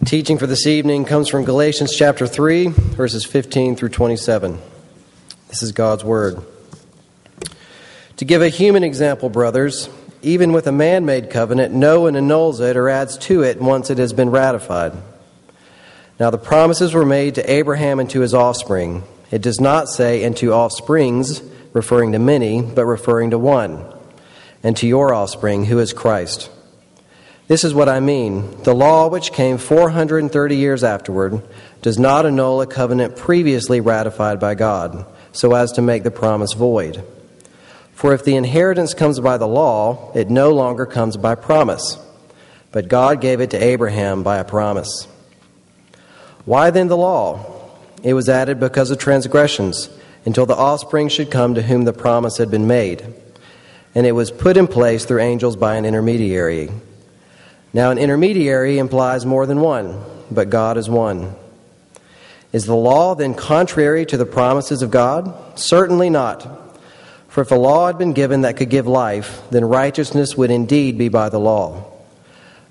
Teaching for this evening comes from Galatians chapter 3, verses 15 through 27. This is God's Word. To give a human example, brothers, even with a man made covenant, no one annuls it or adds to it once it has been ratified. Now, the promises were made to Abraham and to his offspring. It does not say, and to offsprings, referring to many, but referring to one, and to your offspring, who is Christ. This is what I mean. The law, which came 430 years afterward, does not annul a covenant previously ratified by God, so as to make the promise void. For if the inheritance comes by the law, it no longer comes by promise. But God gave it to Abraham by a promise. Why then the law? It was added because of transgressions, until the offspring should come to whom the promise had been made. And it was put in place through angels by an intermediary. Now, an intermediary implies more than one, but God is one. Is the law then contrary to the promises of God? Certainly not. For if a law had been given that could give life, then righteousness would indeed be by the law.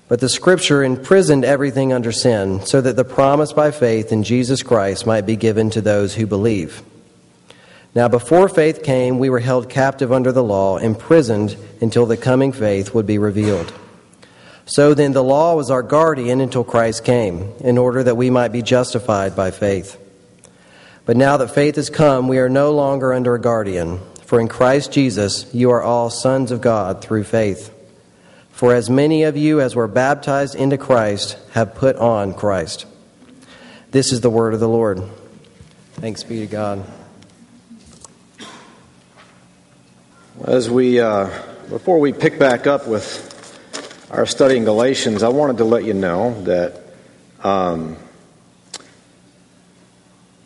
But the Scripture imprisoned everything under sin, so that the promise by faith in Jesus Christ might be given to those who believe. Now, before faith came, we were held captive under the law, imprisoned until the coming faith would be revealed. So then, the law was our guardian until Christ came, in order that we might be justified by faith. But now that faith has come, we are no longer under a guardian. For in Christ Jesus, you are all sons of God through faith. For as many of you as were baptized into Christ have put on Christ. This is the word of the Lord. Thanks be to God. As we, uh, before we pick back up with our study in Galatians, I wanted to let you know that um,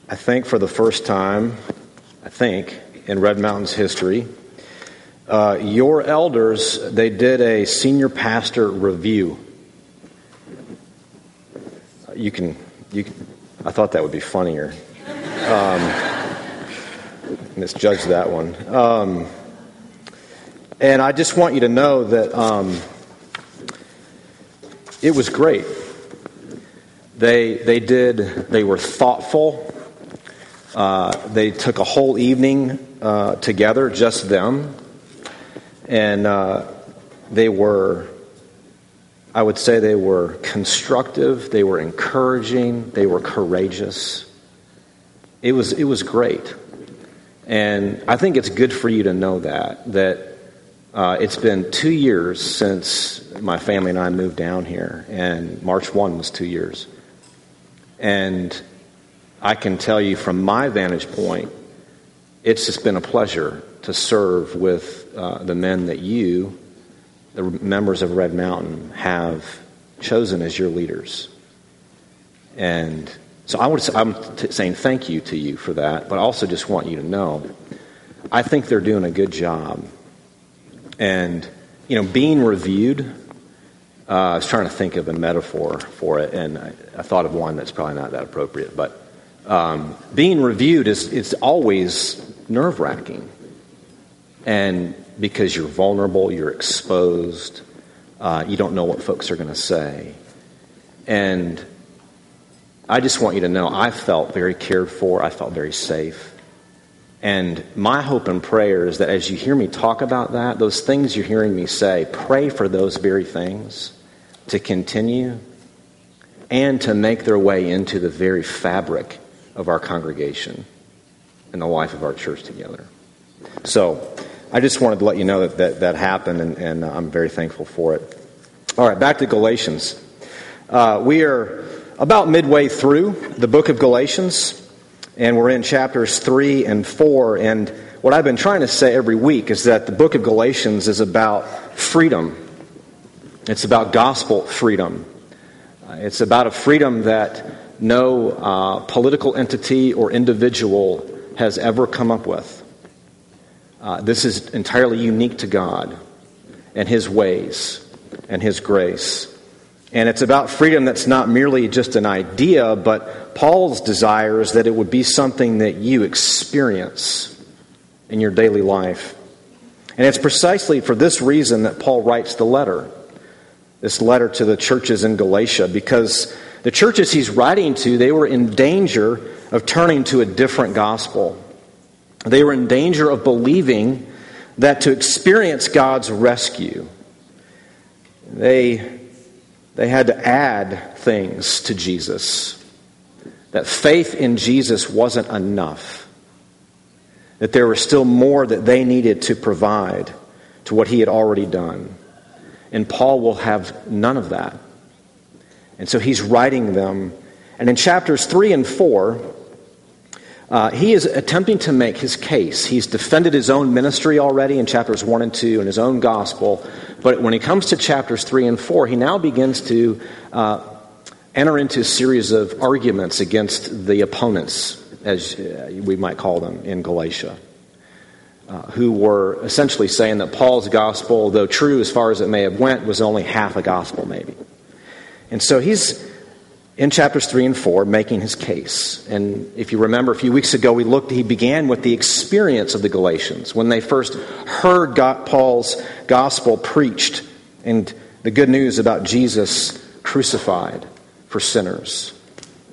I think for the first time, I think, in Red Mountain's history, uh, your elders, they did a senior pastor review. You can, you can, I thought that would be funnier. Um, misjudged that one. Um, and I just want you to know that um, it was great. They, they did, they were thoughtful. Uh, they took a whole evening uh, together, just them. And uh, they were, I would say, they were constructive, they were encouraging, they were courageous. It was, it was great. And I think it's good for you to know that, that uh, it's been two years since my family and I moved down here, and March 1 was two years. And I can tell you from my vantage point, it's just been a pleasure to serve with uh, the men that you, the members of Red Mountain, have chosen as your leaders. And so I would, I'm t- saying thank you to you for that, but I also just want you to know I think they're doing a good job and, you know, being reviewed, uh, I was trying to think of a metaphor for it, and I, I thought of one that's probably not that appropriate. But um, being reviewed is it's always nerve wracking. And because you're vulnerable, you're exposed, uh, you don't know what folks are going to say. And I just want you to know I felt very cared for, I felt very safe. And my hope and prayer is that as you hear me talk about that, those things you're hearing me say, pray for those very things to continue and to make their way into the very fabric of our congregation and the life of our church together. So I just wanted to let you know that that, that happened, and, and I'm very thankful for it. All right, back to Galatians. Uh, we are about midway through the book of Galatians and we're in chapters 3 and 4. And what I've been trying to say every week is that the book of Galatians is about freedom, it's about gospel freedom. Uh, it's about a freedom that no uh, political entity or individual has ever come up with. Uh, this is entirely unique to God and His ways and His grace. And it's about freedom that's not merely just an idea, but Paul's desire is that it would be something that you experience in your daily life. And it's precisely for this reason that Paul writes the letter, this letter to the churches in Galatia, because the churches he's writing to, they were in danger of turning to a different gospel. They were in danger of believing that to experience God's rescue, they, they had to add things to Jesus. That faith in Jesus wasn't enough. That there was still more that they needed to provide to what he had already done. And Paul will have none of that. And so he's writing them. And in chapters 3 and 4, uh, he is attempting to make his case. He's defended his own ministry already in chapters 1 and 2 and his own gospel. But when he comes to chapters 3 and 4, he now begins to uh, enter into a series of arguments against the opponents, as uh, we might call them, in Galatia. Uh, who were essentially saying that Paul's gospel, though true as far as it may have went, was only half a gospel, maybe. And so he's in chapters 3 and 4 making his case. And if you remember a few weeks ago, we looked, he began with the experience of the Galatians when they first heard God, Paul's gospel preached and the good news about Jesus crucified for sinners.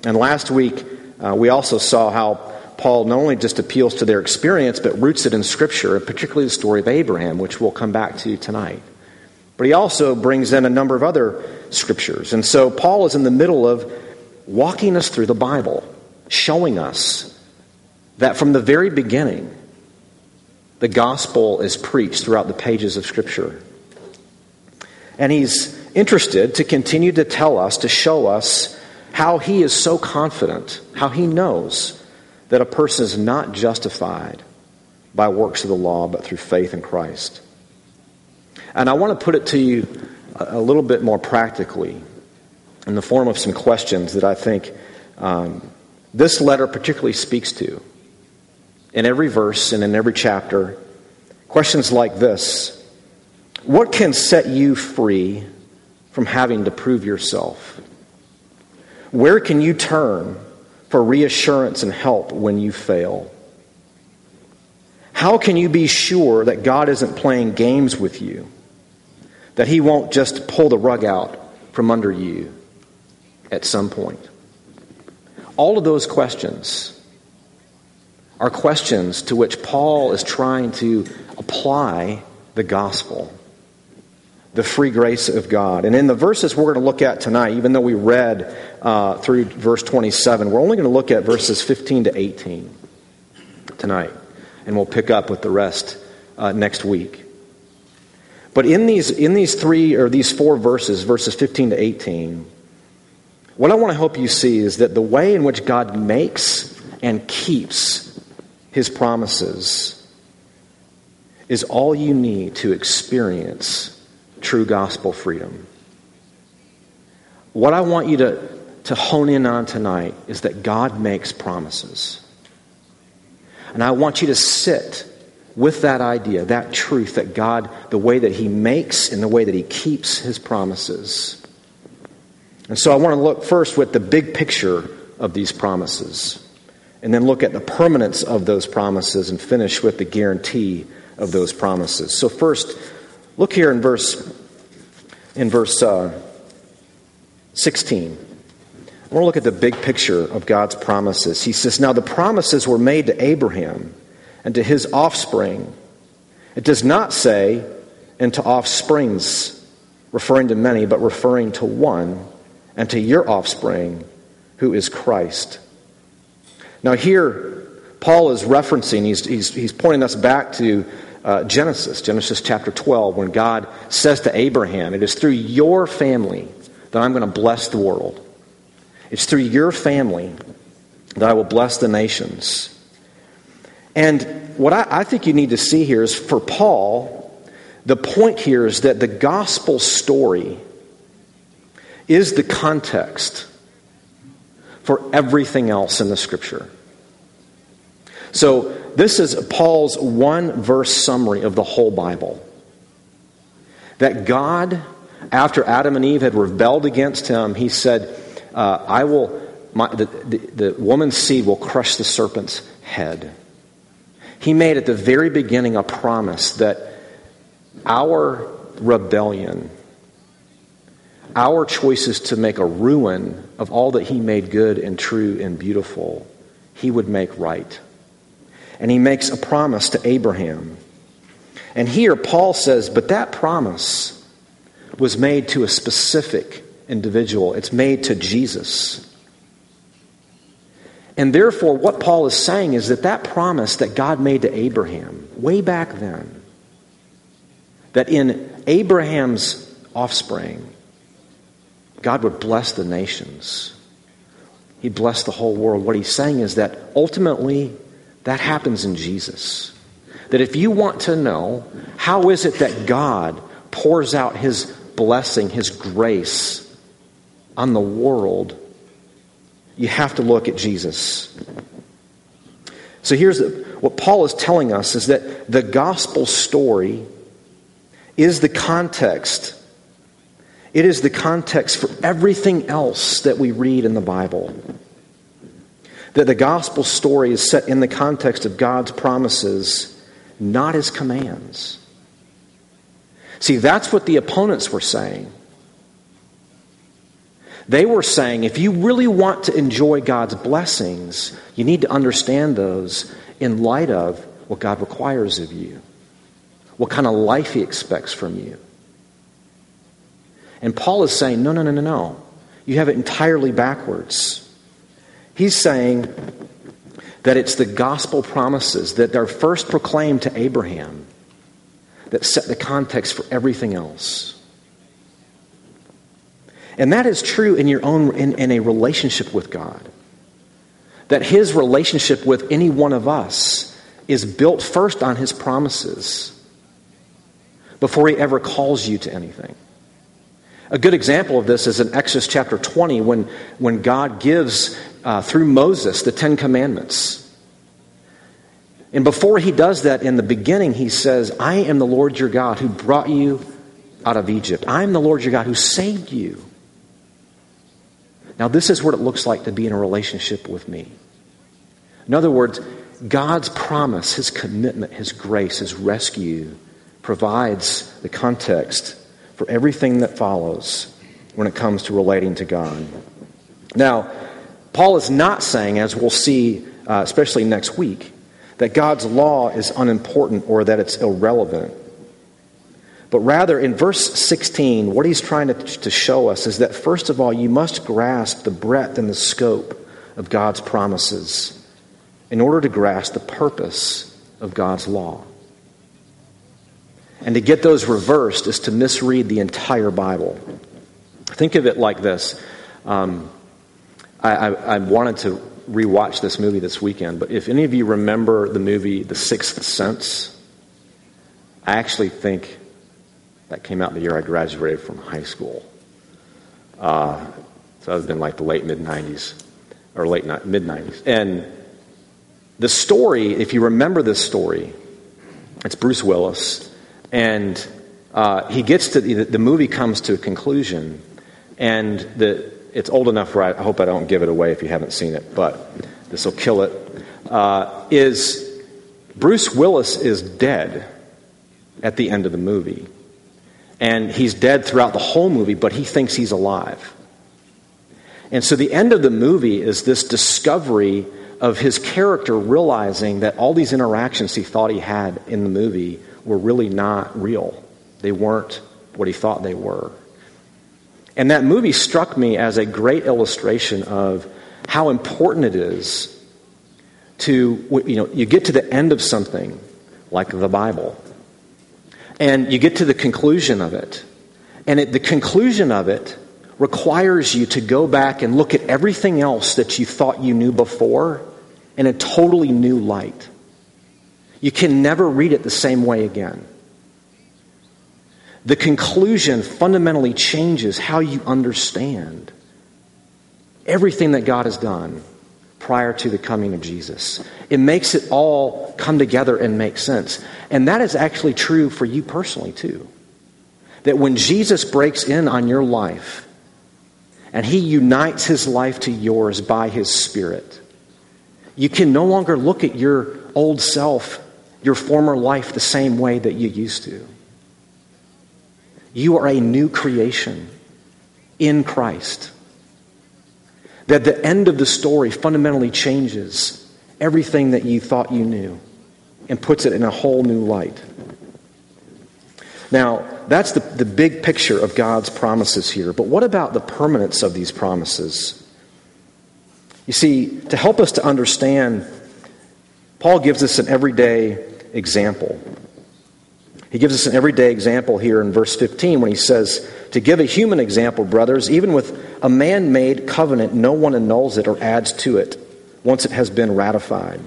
And last week, uh, we also saw how Paul not only just appeals to their experience, but roots it in Scripture, and particularly the story of Abraham, which we'll come back to tonight. But he also brings in a number of other scriptures. And so Paul is in the middle of walking us through the Bible, showing us that from the very beginning, the gospel is preached throughout the pages of Scripture. And he's interested to continue to tell us, to show us how he is so confident, how he knows that a person is not justified by works of the law, but through faith in Christ. And I want to put it to you a little bit more practically in the form of some questions that I think um, this letter particularly speaks to. In every verse and in every chapter, questions like this What can set you free from having to prove yourself? Where can you turn for reassurance and help when you fail? How can you be sure that God isn't playing games with you? That He won't just pull the rug out from under you at some point. All of those questions are questions to which Paul is trying to apply the gospel, the free grace of God. And in the verses we're going to look at tonight, even though we read uh, through verse 27, we're only going to look at verses 15 to 18 tonight. And we'll pick up with the rest uh, next week. But in these, in these three or these four verses, verses 15 to 18, what I want to help you see is that the way in which God makes and keeps his promises is all you need to experience true gospel freedom. What I want you to, to hone in on tonight is that God makes promises. And I want you to sit with that idea, that truth that God, the way that He makes and the way that He keeps His promises. And so I want to look first with the big picture of these promises, and then look at the permanence of those promises and finish with the guarantee of those promises. So first, look here in verse in verse uh, 16. I want to look at the big picture of God's promises. He says, Now the promises were made to Abraham and to his offspring. It does not say, and to offsprings, referring to many, but referring to one, and to your offspring, who is Christ. Now, here, Paul is referencing, he's, he's, he's pointing us back to uh, Genesis, Genesis chapter 12, when God says to Abraham, It is through your family that I'm going to bless the world. It's through your family that I will bless the nations. And what I, I think you need to see here is for Paul, the point here is that the gospel story is the context for everything else in the scripture. So, this is Paul's one verse summary of the whole Bible. That God, after Adam and Eve had rebelled against him, he said, uh, I will, my, the, the, the woman's seed will crush the serpent's head. He made at the very beginning a promise that our rebellion, our choices to make a ruin of all that he made good and true and beautiful, he would make right. And he makes a promise to Abraham. And here Paul says, but that promise was made to a specific individual, it's made to Jesus. And therefore, what Paul is saying is that that promise that God made to Abraham way back then, that in Abraham's offspring, God would bless the nations. He'd bless the whole world. What he's saying is that ultimately that happens in Jesus. That if you want to know how is it that God pours out his blessing, his grace on the world, you have to look at Jesus. So here's the, what Paul is telling us is that the gospel story is the context. It is the context for everything else that we read in the Bible. That the gospel story is set in the context of God's promises, not his commands. See, that's what the opponents were saying. They were saying if you really want to enjoy God's blessings, you need to understand those in light of what God requires of you, what kind of life He expects from you. And Paul is saying, no, no, no, no, no. You have it entirely backwards. He's saying that it's the gospel promises that are first proclaimed to Abraham that set the context for everything else. And that is true in your own in, in a relationship with God. That his relationship with any one of us is built first on his promises before he ever calls you to anything. A good example of this is in Exodus chapter 20 when, when God gives, uh, through Moses, the Ten Commandments. And before he does that, in the beginning, he says, I am the Lord your God who brought you out of Egypt. I am the Lord your God who saved you now, this is what it looks like to be in a relationship with me. In other words, God's promise, His commitment, His grace, His rescue provides the context for everything that follows when it comes to relating to God. Now, Paul is not saying, as we'll see, uh, especially next week, that God's law is unimportant or that it's irrelevant. But rather, in verse 16, what he's trying to, to show us is that, first of all, you must grasp the breadth and the scope of God's promises in order to grasp the purpose of God's law. And to get those reversed is to misread the entire Bible. Think of it like this. Um, I, I, I wanted to rewatch this movie this weekend, but if any of you remember the movie The Sixth Sense, I actually think that came out the year I graduated from high school. Uh, so that was in like the late mid 90s, or late mid 90s. And the story, if you remember this story, it's Bruce Willis, and uh, he gets to the, the movie comes to a conclusion, and the, it's old enough where I, I, hope I don't give it away if you haven't seen it, but this will kill it. Uh, is Bruce Willis is dead at the end of the movie. And he's dead throughout the whole movie, but he thinks he's alive. And so the end of the movie is this discovery of his character realizing that all these interactions he thought he had in the movie were really not real. They weren't what he thought they were. And that movie struck me as a great illustration of how important it is to, you know, you get to the end of something like the Bible, and you get to the conclusion of it. And the conclusion of it requires you to go back and look at everything else that you thought you knew before in a totally new light. You can never read it the same way again. The conclusion fundamentally changes how you understand everything that God has done prior to the coming of Jesus. It makes it all come together and make sense. And that is actually true for you personally, too. That when Jesus breaks in on your life and he unites his life to yours by his Spirit, you can no longer look at your old self, your former life, the same way that you used to. You are a new creation. in Christ. That the end of the story fundamentally changes everything that you thought you knew and puts it in a whole new light. Now, that's the, the big picture of God's promises here. But what about the permanence of these promises? You see, to help us to understand, Paul gives us an everyday example. He gives us an everyday example here in verse 15 when he says, To give a human example, brothers, even with a man made covenant, no one annuls it or adds to it once it has been ratified.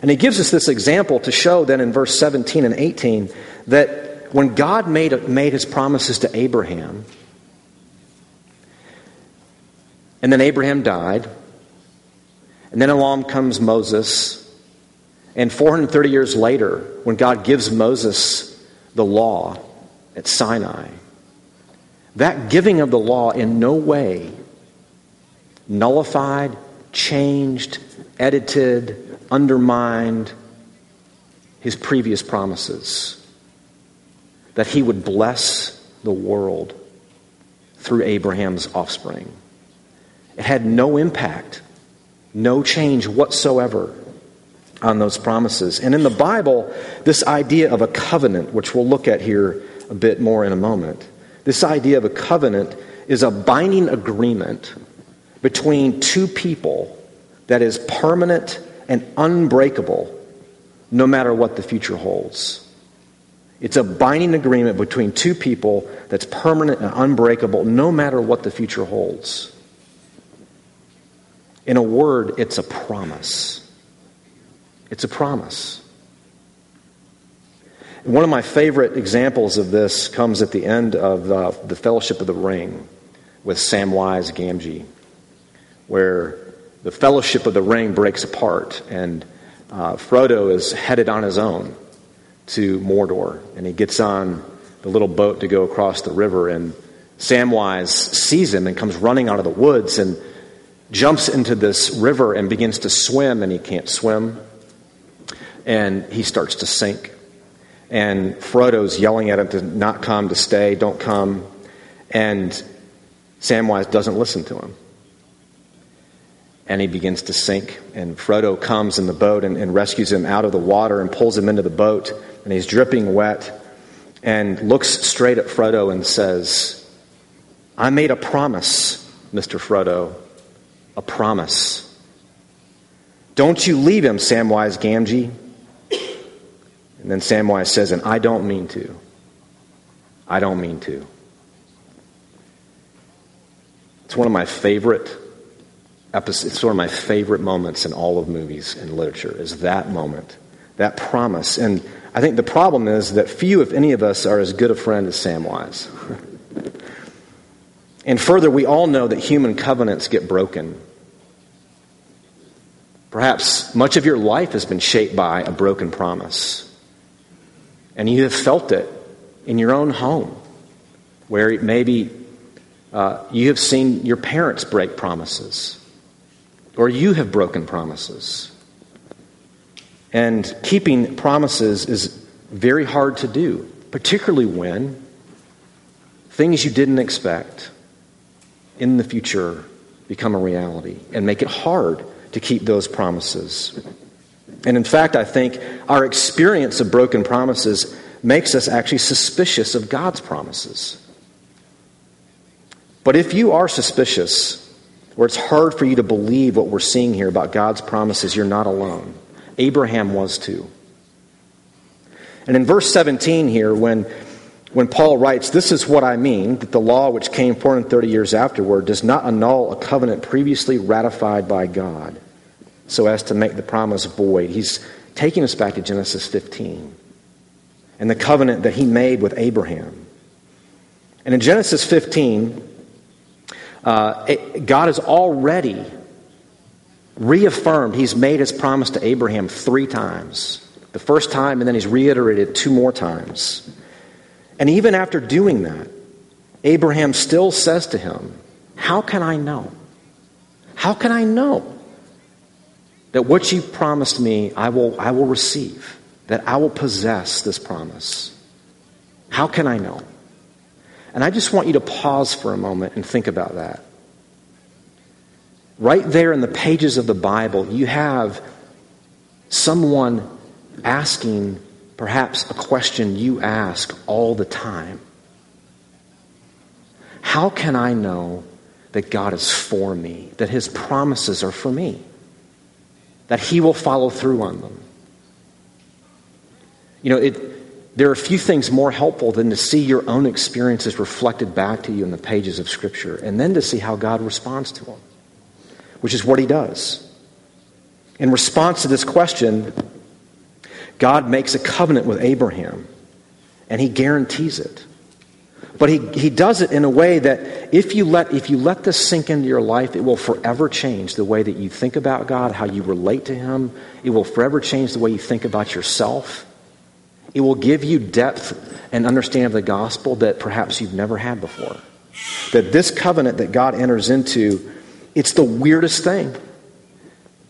And he gives us this example to show then in verse 17 and 18 that when God made, made his promises to Abraham, and then Abraham died, and then along comes Moses, and 430 years later, when God gives Moses the law at Sinai, that giving of the law in no way nullified, changed, edited, undermined his previous promises that he would bless the world through Abraham's offspring. It had no impact, no change whatsoever on those promises. And in the Bible, this idea of a covenant, which we'll look at here a bit more in a moment, this idea of a covenant is a binding agreement between two people that is permanent and unbreakable no matter what the future holds. It's a binding agreement between two people that's permanent and unbreakable no matter what the future holds. In a word, it's a promise. It's a promise. One of my favorite examples of this comes at the end of uh, the Fellowship of the Ring with Samwise Gamgee, where the Fellowship of the Ring breaks apart, and uh, Frodo is headed on his own to Mordor, and he gets on the little boat to go across the river, and Samwise sees him and comes running out of the woods and jumps into this river and begins to swim, and he can't swim and he starts to sink. And Frodo's yelling at him to not come, to stay, don't come. And Samwise doesn't listen to him. And he begins to sink. And Frodo comes in the boat and, and rescues him out of the water and pulls him into the boat. And he's dripping wet and looks straight at Frodo and says, I made a promise, Mr. Frodo, a promise. Don't you leave him, Samwise Gamgee. And then Samwise says, and I don't mean to. I don't mean to. It's one of my favorite episodes, it's one of my favorite moments in all of movies and literature, is that moment, that promise. And I think the problem is that few, if any of us, are as good a friend as Samwise. and further, we all know that human covenants get broken. Perhaps much of your life has been shaped by a broken promise. And you have felt it in your own home, where maybe uh, you have seen your parents break promises, or you have broken promises. And keeping promises is very hard to do, particularly when things you didn't expect in the future become a reality and make it hard to keep those promises. And in fact, I think our experience of broken promises makes us actually suspicious of God's promises. But if you are suspicious, or it's hard for you to believe what we're seeing here about God's promises, you're not alone. Abraham was too. And in verse 17 here, when, when Paul writes, This is what I mean, that the law which came 430 years afterward does not annul a covenant previously ratified by God so as to make the promise void. He's taking us back to Genesis 15 and the covenant that he made with Abraham. And in Genesis 15, uh, it, God has already reaffirmed, he's made his promise to Abraham three times. The first time, and then he's reiterated two more times. And even after doing that, Abraham still says to him, How can I know? How can I know that what you promised me, I will, I will receive, that I will possess this promise. How can I know? And I just want you to pause for a moment and think about that. Right there in the pages of the Bible, you have someone asking perhaps a question you ask all the time How can I know that God is for me, that His promises are for me, that He will follow through on them? You know, it, there are a few things more helpful than to see your own experiences reflected back to you in the pages of Scripture and then to see how God responds to them, which is what He does. In response to this question, God makes a covenant with Abraham, and he guarantees it. But he, he does it in a way that if you, let, if you let this sink into your life, it will forever change the way that you think about God, how you relate to Him. It will forever change the way you think about yourself. It will give you depth and understanding of the gospel that perhaps you've never had before. That this covenant that God enters into, it's the weirdest thing.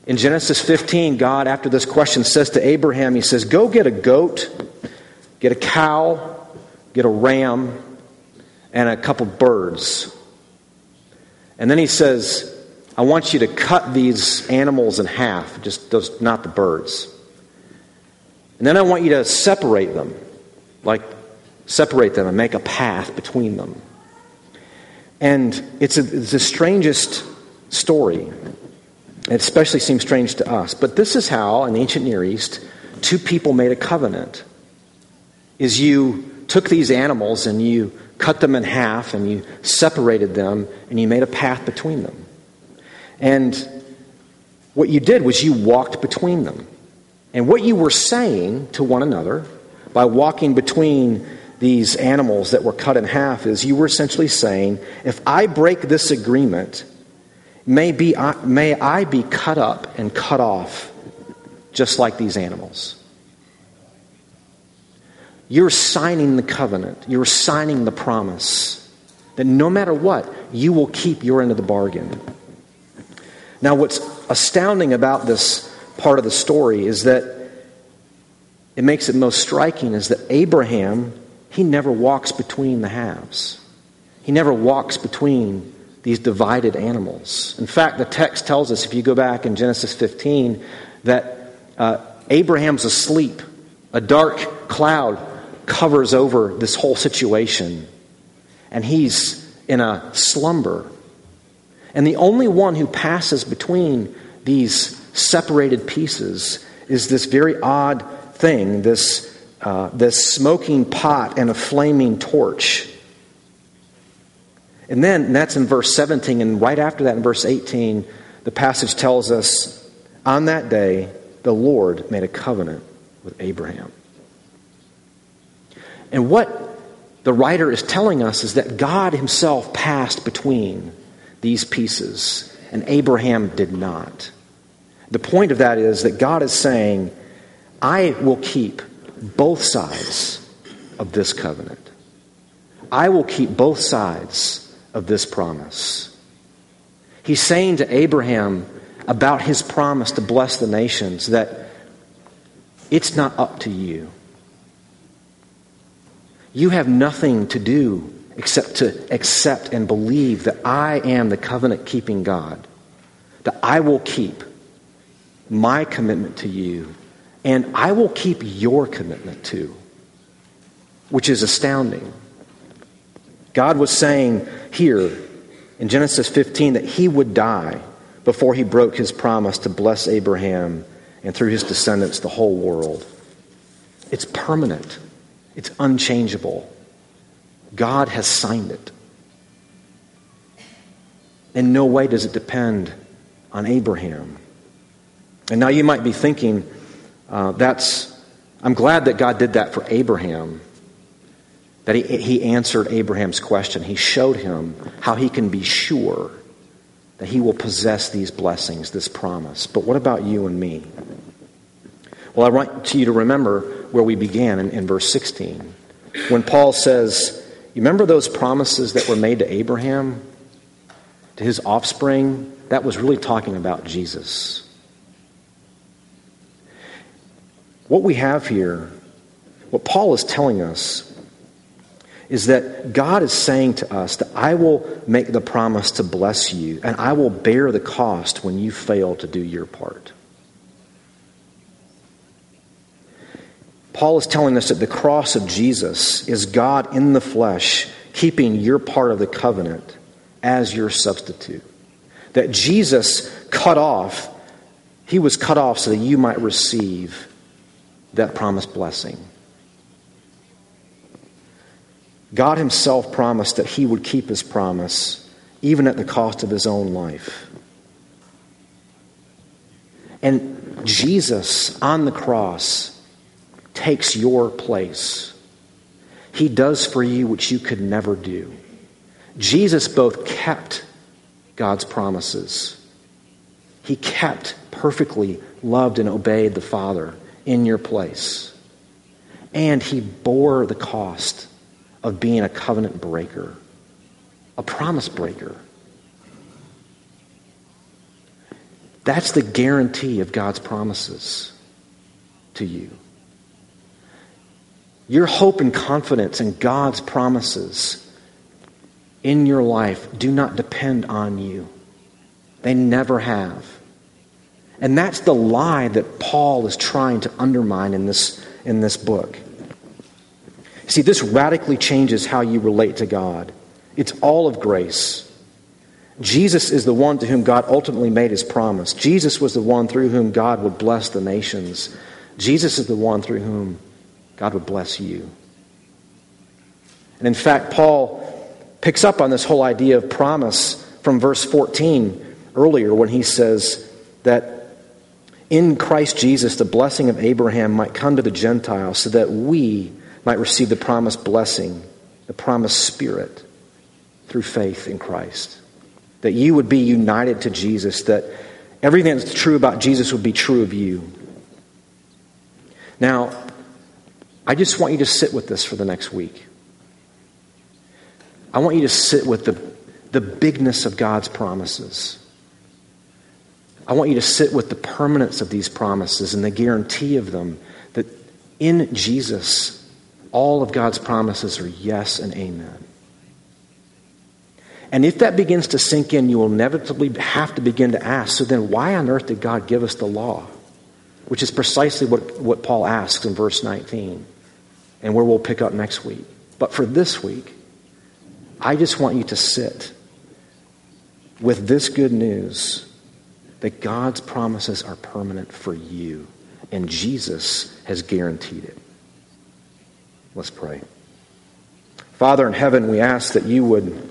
In Genesis 15, God, after this question, says to Abraham, He says, Go get a goat, get a cow, get a ram, and a couple birds. And then He says, I want you to cut these animals in half, just those, not the birds. And then I want you to separate them, like separate them and make a path between them. And it's, a, it's the strangest story. It especially seems strange to us. But this is how, in the ancient Near East, two people made a covenant. Is you took these animals and you cut them in half and you separated them and you made a path between them. And what you did was you walked between them. And what you were saying to one another by walking between these animals that were cut in half is you were essentially saying, if I break this agreement, May, be, may I be cut up and cut off just like these animals. You're signing the covenant, you're signing the promise that no matter what, you will keep your end of the bargain. Now, what's astounding about this part of the story is that it makes it most striking is that Abraham, he never walks between the halves. He never walks between these divided animals. In fact, the text tells us, if you go back in Genesis 15, that uh, Abraham's asleep. A dark cloud covers over this whole situation, and he's in a slumber. And the only one who passes between these separated pieces is this very odd thing, this, uh, this smoking pot and a flaming torch. And then, and that's in verse 17, and right after that, in verse 18, the passage tells us on that day, the Lord made a covenant with Abraham. And what the writer is telling us is that God himself passed between these pieces, and Abraham did not. The point of that is that God is saying, I will keep both sides of this covenant. I will keep both sides of this promise. He's saying to Abraham about his promise to bless the nations that it's not up to you. You have nothing to do except to accept and believe that I am the covenant keeping God, that I will keep my commitment to you, and I will keep your commitment too, which is astounding. God was saying here in Genesis 15 that he would die before he broke his promise to bless Abraham and through his descendants the whole world. It's permanent, it's unchangeable. God has signed it. In no way does it depend on Abraham. And now you might be thinking, uh, that's, I'm glad that God did that for Abraham. That he, he answered Abraham's question. He showed him how he can be sure that he will possess these blessings, this promise. But what about you and me? Well, I want you to remember where we began in, in verse 16. When Paul says, You remember those promises that were made to Abraham, to his offspring? That was really talking about Jesus. What we have here, what Paul is telling us, is that God is saying to us that I will make the promise to bless you, and I will bear the cost when you fail to do your part. Paul is telling us that the cross of Jesus is God in the flesh keeping your part of the covenant as your substitute. That Jesus cut off, he was cut off so that you might receive that promised blessing. God Himself promised that He would keep His promise, even at the cost of His own life. And Jesus on the cross takes your place. He does for you what you could never do. Jesus both kept God's promises, He kept perfectly loved and obeyed the Father in your place, and He bore the cost of being a covenant breaker, a promise breaker. That's the guarantee of God's promises to you. Your hope and confidence in God's promises in your life do not depend on you. They never have. And that's the lie that Paul is trying to undermine in this, in this book. See, this radically changes how you relate to God. It's all of grace. Jesus is the one to whom God ultimately made his promise. Jesus was the one through whom God would bless the nations. Jesus is the one through whom God would bless you. And in fact, Paul picks up on this whole idea of promise from verse 14 earlier when he says that in Christ Jesus the blessing of Abraham might come to the Gentiles so that we might receive the promised blessing, the promised Spirit through faith in Christ. That you would be united to Jesus, that everything that's true about Jesus would be true of you. Now, I just want you to sit with this for the next week. I want you to sit with the, the bigness of God's promises. I want you to sit with the permanence of these promises and the guarantee of them that in Jesus, all of God's promises are yes and amen. And if that begins to sink in, you will inevitably have to begin to ask so then, why on earth did God give us the law? Which is precisely what, what Paul asks in verse 19 and where we'll pick up next week. But for this week, I just want you to sit with this good news that God's promises are permanent for you, and Jesus has guaranteed it. Let's pray. Father in heaven, we ask that you would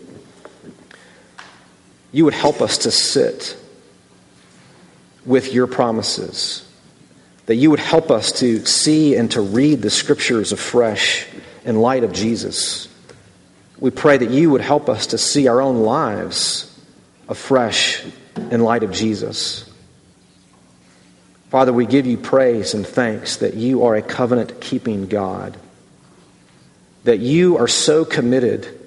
you would help us to sit with your promises that you would help us to see and to read the scriptures afresh in light of Jesus. We pray that you would help us to see our own lives afresh in light of Jesus. Father, we give you praise and thanks that you are a covenant keeping God, that you are so committed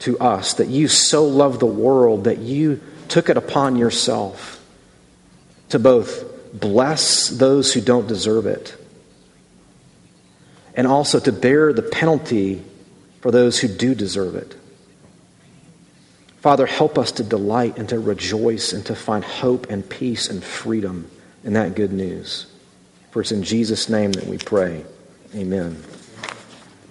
to us, that you so love the world that you took it upon yourself to both bless those who don't deserve it, and also to bear the penalty for those who do deserve it. Father, help us to delight and to rejoice and to find hope and peace and freedom in that good news. For it's in Jesus' name that we pray. Amen.